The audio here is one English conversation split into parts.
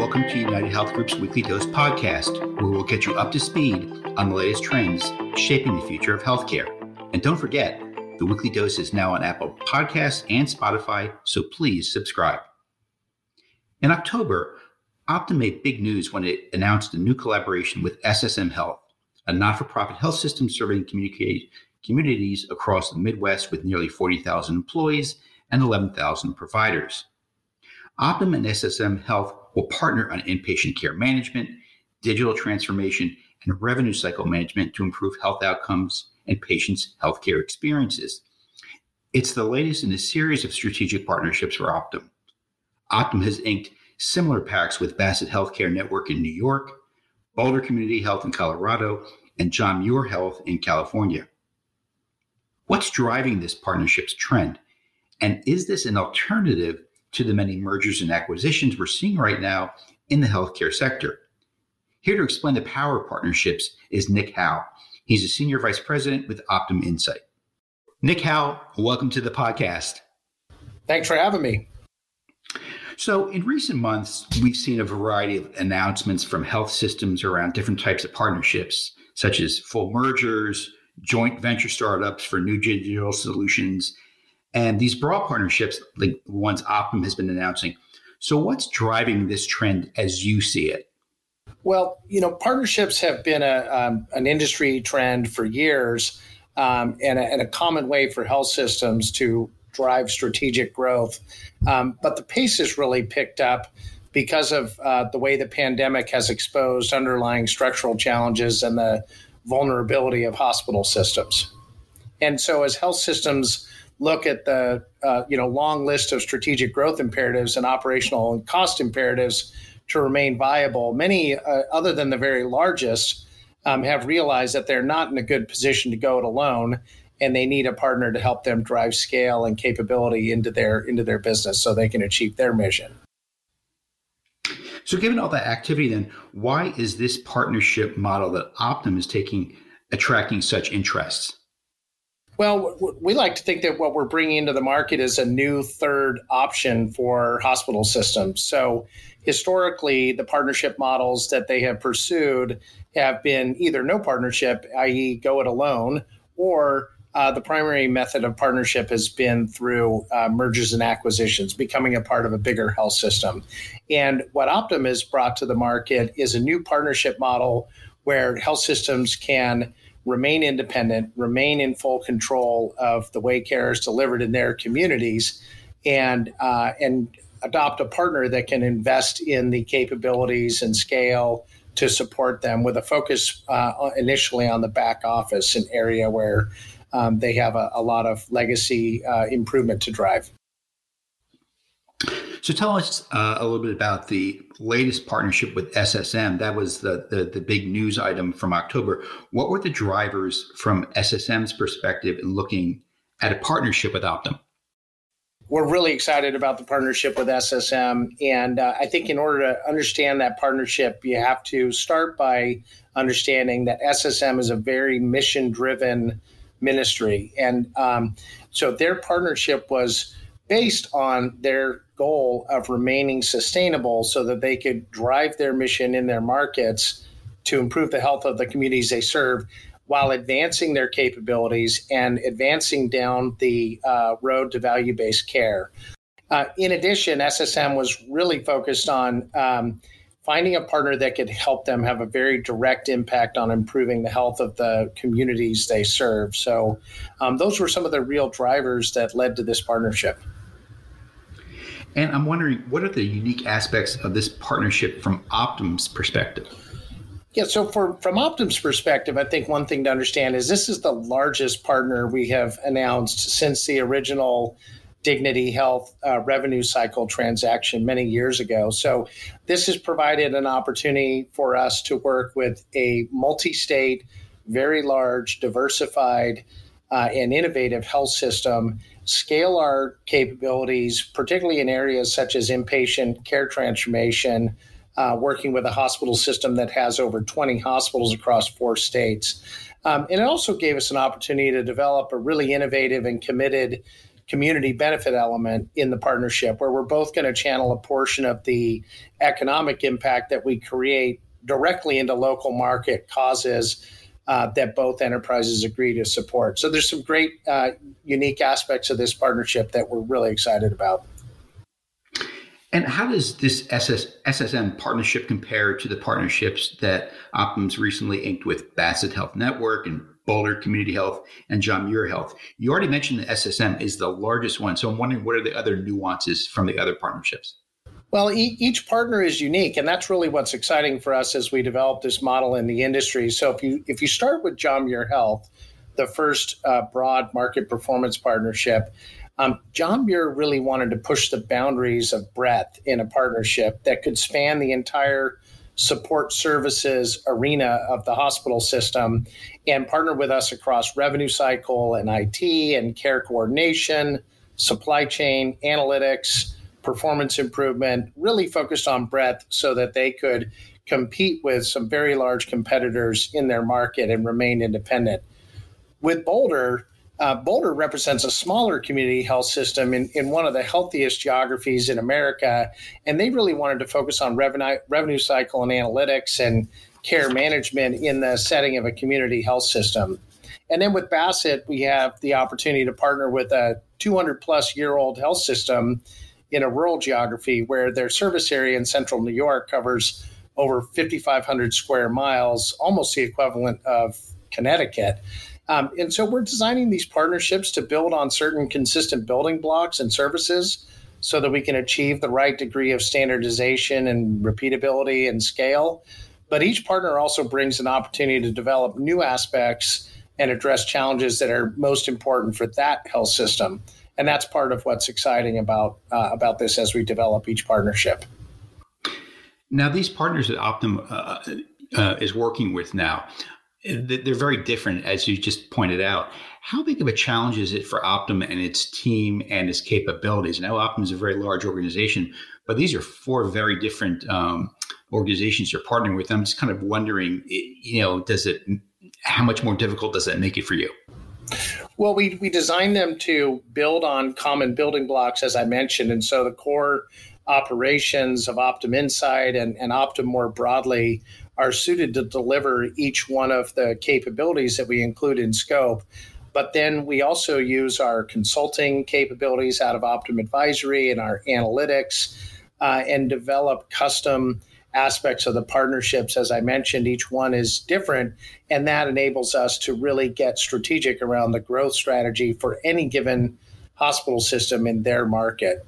welcome to United Health Group's Weekly Dose podcast, where we'll get you up to speed on the latest trends shaping the future of healthcare. And don't forget, the Weekly Dose is now on Apple Podcasts and Spotify, so please subscribe. In October, Optum made big news when it announced a new collaboration with SSM Health, a not for profit health system serving communities across the Midwest with nearly 40,000 employees and 11,000 providers. Optum and SSM Health will partner on inpatient care management, digital transformation, and revenue cycle management to improve health outcomes and patients' healthcare experiences. It's the latest in a series of strategic partnerships for Optum. Optum has inked similar pacts with Bassett Healthcare Network in New York, Boulder Community Health in Colorado, and John Muir Health in California. What's driving this partnerships trend? And is this an alternative to the many mergers and acquisitions we're seeing right now in the healthcare sector. Here to explain the power of partnerships is Nick Howe. He's a senior vice president with Optum Insight. Nick Howe, welcome to the podcast. Thanks for having me. So, in recent months, we've seen a variety of announcements from health systems around different types of partnerships, such as full mergers, joint venture startups for new digital solutions, and these broad partnerships, like the ones Optum has been announcing. So, what's driving this trend as you see it? Well, you know, partnerships have been a, um, an industry trend for years um, and, a, and, a, common way for health systems to drive strategic growth. Um, but the pace has really picked up because of uh, the way the pandemic has exposed underlying structural challenges and the vulnerability of hospital systems. And so, as health systems look at the uh, you know long list of strategic growth imperatives and operational and cost imperatives to remain viable. Many, uh, other than the very largest, um, have realized that they're not in a good position to go it alone, and they need a partner to help them drive scale and capability into their into their business so they can achieve their mission. So, given all that activity, then why is this partnership model that Optum is taking attracting such interest? Well, we like to think that what we're bringing into the market is a new third option for hospital systems. So, historically, the partnership models that they have pursued have been either no partnership, i.e., go it alone, or uh, the primary method of partnership has been through uh, mergers and acquisitions, becoming a part of a bigger health system. And what Optum has brought to the market is a new partnership model where health systems can remain independent, remain in full control of the way care is delivered in their communities, and uh, and adopt a partner that can invest in the capabilities and scale to support them with a focus uh, initially on the back office, an area where um, they have a, a, lot of legacy uh, improvement to drive. So tell us uh, a little bit about the latest partnership with SSM. That was the, the, the big news item from October. What were the drivers from SSM's perspective in looking at a partnership with Optum? We're really excited about the partnership with SSM, and uh, I think in order to understand that partnership, you have to start by understanding that SSM is a very mission-driven ministry, and um, so their partnership was based on their goal of remaining sustainable so that they could drive their mission in their markets to improve the health of the communities they serve while advancing their capabilities and advancing down the uh, road to value based care. Uh, in addition, SSM was really focused on um, finding a partner that could help them have a very direct impact on improving the health of the communities they serve. So, um, those were some of the real drivers that led to this partnership. And I'm wondering, what are the unique aspects of this partnership from Optum's perspective? Yeah, so for, from Optum's perspective, I think one thing to understand is this is the largest partner we have announced since the original Dignity Health uh, revenue cycle transaction many years ago. So this has provided an opportunity for us to work with a multi state, very large, diversified, uh, and innovative health system scale our capabilities, particularly in areas such as inpatient care transformation, uh, working with a hospital system that has over 20 hospitals across four states. Um, and it also gave us an opportunity to develop a really innovative and committed community benefit element in the partnership where we're both going to channel a portion of the economic impact that we create directly into local market causes uh, that both enterprises agree to support. So there's some great uh, unique aspects of this partnership that we're really excited about. And how does this SS, SSM partnership compare to the partnerships that Optum's recently inked with Bassett Health Network and Boulder Community Health and John Muir Health? You already mentioned the SSM is the largest one. So I'm wondering what are the other nuances from the other partnerships? Well, e- each partner is unique, and that's really what's exciting for us as we develop this model in the industry. So if you if you start with John Muir Health, the first uh, broad market performance partnership, um, John Muir really wanted to push the boundaries of breadth in a partnership that could span the entire support services arena of the hospital system and partner with us across revenue cycle and IT and care coordination, supply chain, analytics performance improvement, really focused on breadth so that they could compete with some very large competitors in their market and remain independent. With Boulder, uh, Boulder represents a smaller community health system in, in one of the healthiest geographies in America, and they really wanted to focus on revenue, revenue cycle and analytics and care management in the setting of a community health system. And then with Bassett, we have the opportunity to partner with a 200 plus year old health system in a rural geography where their service area in central New York covers over 5,500 square miles, almost the equivalent of Connecticut. Um, and so we're designing these partnerships to build on certain consistent building blocks and services so that we can achieve the right degree of standardization and repeatability and scale. But each partner also brings an opportunity to develop new aspects and address challenges that are most important for that health system and that's part of what's exciting about uh, about this as we develop each partnership. Now, these partners that Optum uh, uh, is working with now, they're very different, as you just pointed out. How big of a challenge is it for Optum and its team and its capabilities? Now, Optum is a very large organization, but these are four very different um, organizations you're partnering with. I'm just kind of wondering, you know, does it? How much more difficult does that make it for you? Well, we, we designed them to build on common building blocks, as I mentioned. And so the core operations of Optum Insight and, and Optum more broadly are suited to deliver each one of the capabilities that we include in scope. But then we also use our consulting capabilities out of Optum Advisory and our analytics uh, and develop custom aspects of the partnerships. As I mentioned, each one is different, and that enables us to really get strategic around the growth strategy for any given hospital system in their market.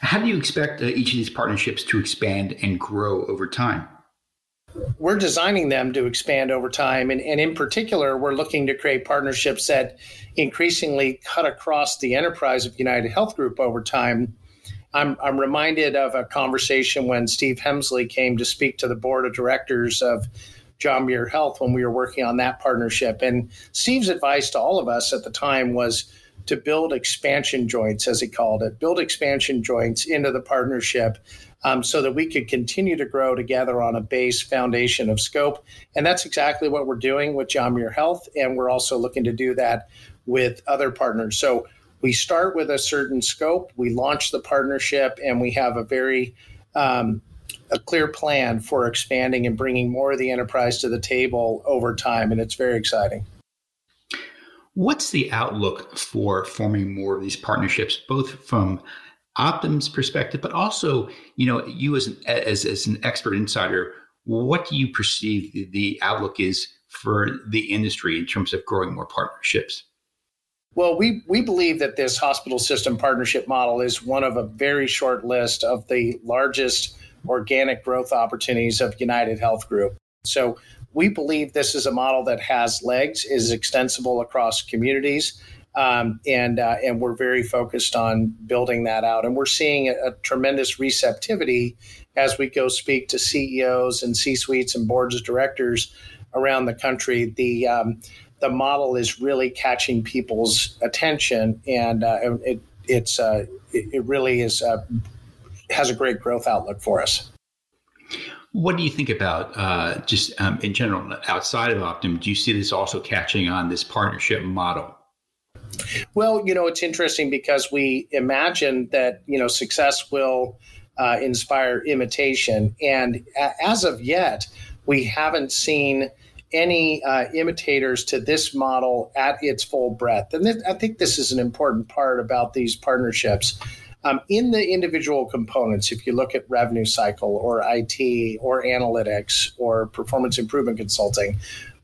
How do you expect uh, each of these partnerships to expand and grow over time? We're designing them to expand over time. And, and in particular, we're looking to create partnerships that increasingly cut across the enterprise of United Health Group over time I'm, I'm reminded of a conversation when Steve Hemsley came to speak to the board of directors of John Muir Health when we were working on that partnership. And Steve's advice to all of us at the time was to build expansion joints, as he called it, build expansion joints into the partnership um, so that we could continue to grow together on a base foundation of scope. And that's exactly what we're doing with John Muir Health. And we're also looking to do that with other partners. So we start with a certain scope, we launch the partnership, and we have a very um, a clear plan for expanding and bringing more of the enterprise to the table over time, and it's very exciting. What's the outlook for forming more of these partnerships, both from Optum's perspective, but also, you know, you as an, as, as an expert insider, what do you perceive the outlook is for the industry in terms of growing more partnerships? Well, we, we believe that this hospital system partnership model is one of a very short list of the largest organic growth opportunities of United Health Group. So we believe this is a model that has legs, is extensible across communities, um, and uh, and we're very focused on building that out. And we're seeing a, a tremendous receptivity as we go speak to CEOs and C suites and boards of directors around the country. The um, the model is really catching people's attention, and uh, it it's uh, it, it, really is uh, has a great growth outlook for us. What do you think about uh, just um, in general outside of Optum? Do you see this also catching on this partnership model? Well, you know, it's interesting because we imagine that, you know, success will uh, inspire imitation. And as of yet, we haven't seen any uh, imitators to this model at its full breadth. And th- I think this is an important part about these partnerships. Um, in the individual components, if you look at revenue cycle or IT or analytics or performance improvement consulting,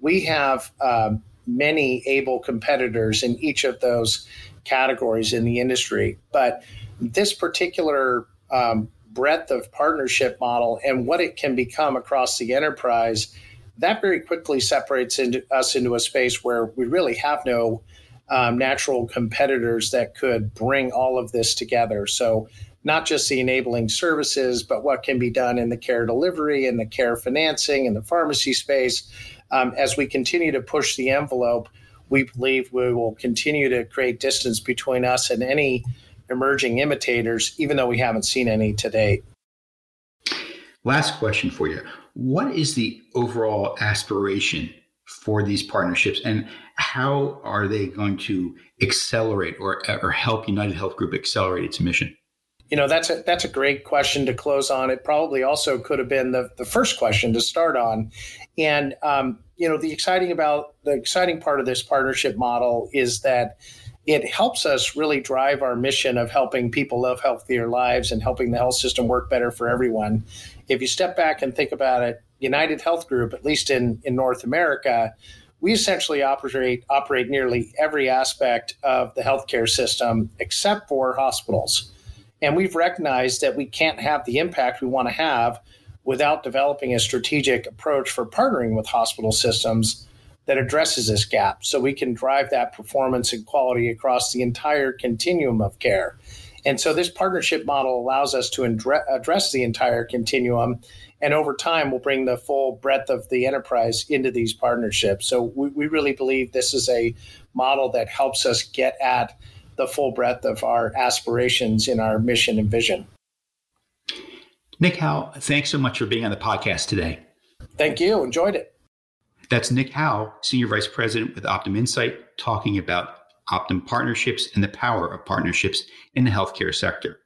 we have um, many able competitors in each of those categories in the industry. But this particular um, breadth of partnership model and what it can become across the enterprise, that very quickly separates into, us into a space where we really have no um, natural competitors that could bring all of this together. So, not just the enabling services, but what can be done in the care delivery and the care financing and the pharmacy space. Um, as we continue to push the envelope, we believe we will continue to create distance between us and any emerging imitators, even though we haven't seen any to date. Last question for you. What is the overall aspiration for these partnerships and how are they going to accelerate or, or help United Health Group accelerate its mission? You know, that's a that's a great question to close on. It probably also could have been the, the first question to start on. And um, you know, the exciting about the exciting part of this partnership model is that it helps us really drive our mission of helping people live healthier lives and helping the health system work better for everyone. If you step back and think about it, United Health Group, at least in, in North America, we essentially operate operate nearly every aspect of the healthcare system except for hospitals. And we've recognized that we can't have the impact we want to have without developing a strategic approach for partnering with hospital systems that addresses this gap so we can drive that performance and quality across the entire continuum of care. And so this partnership model allows us to address the entire continuum. And over time, we'll bring the full breadth of the enterprise into these partnerships. So we, we really believe this is a model that helps us get at the full breadth of our aspirations in our mission and vision. Nick Howe, thanks so much for being on the podcast today. Thank you. Enjoyed it. That's Nick Howe, Senior Vice President with Optum Insight, talking about Optum partnerships and the power of partnerships in the healthcare sector.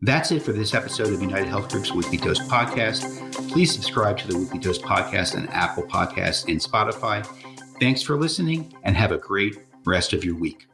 That's it for this episode of United Health Group's Weekly Dose podcast. Please subscribe to the Weekly Dose podcast on Apple Podcasts and Spotify. Thanks for listening and have a great rest of your week.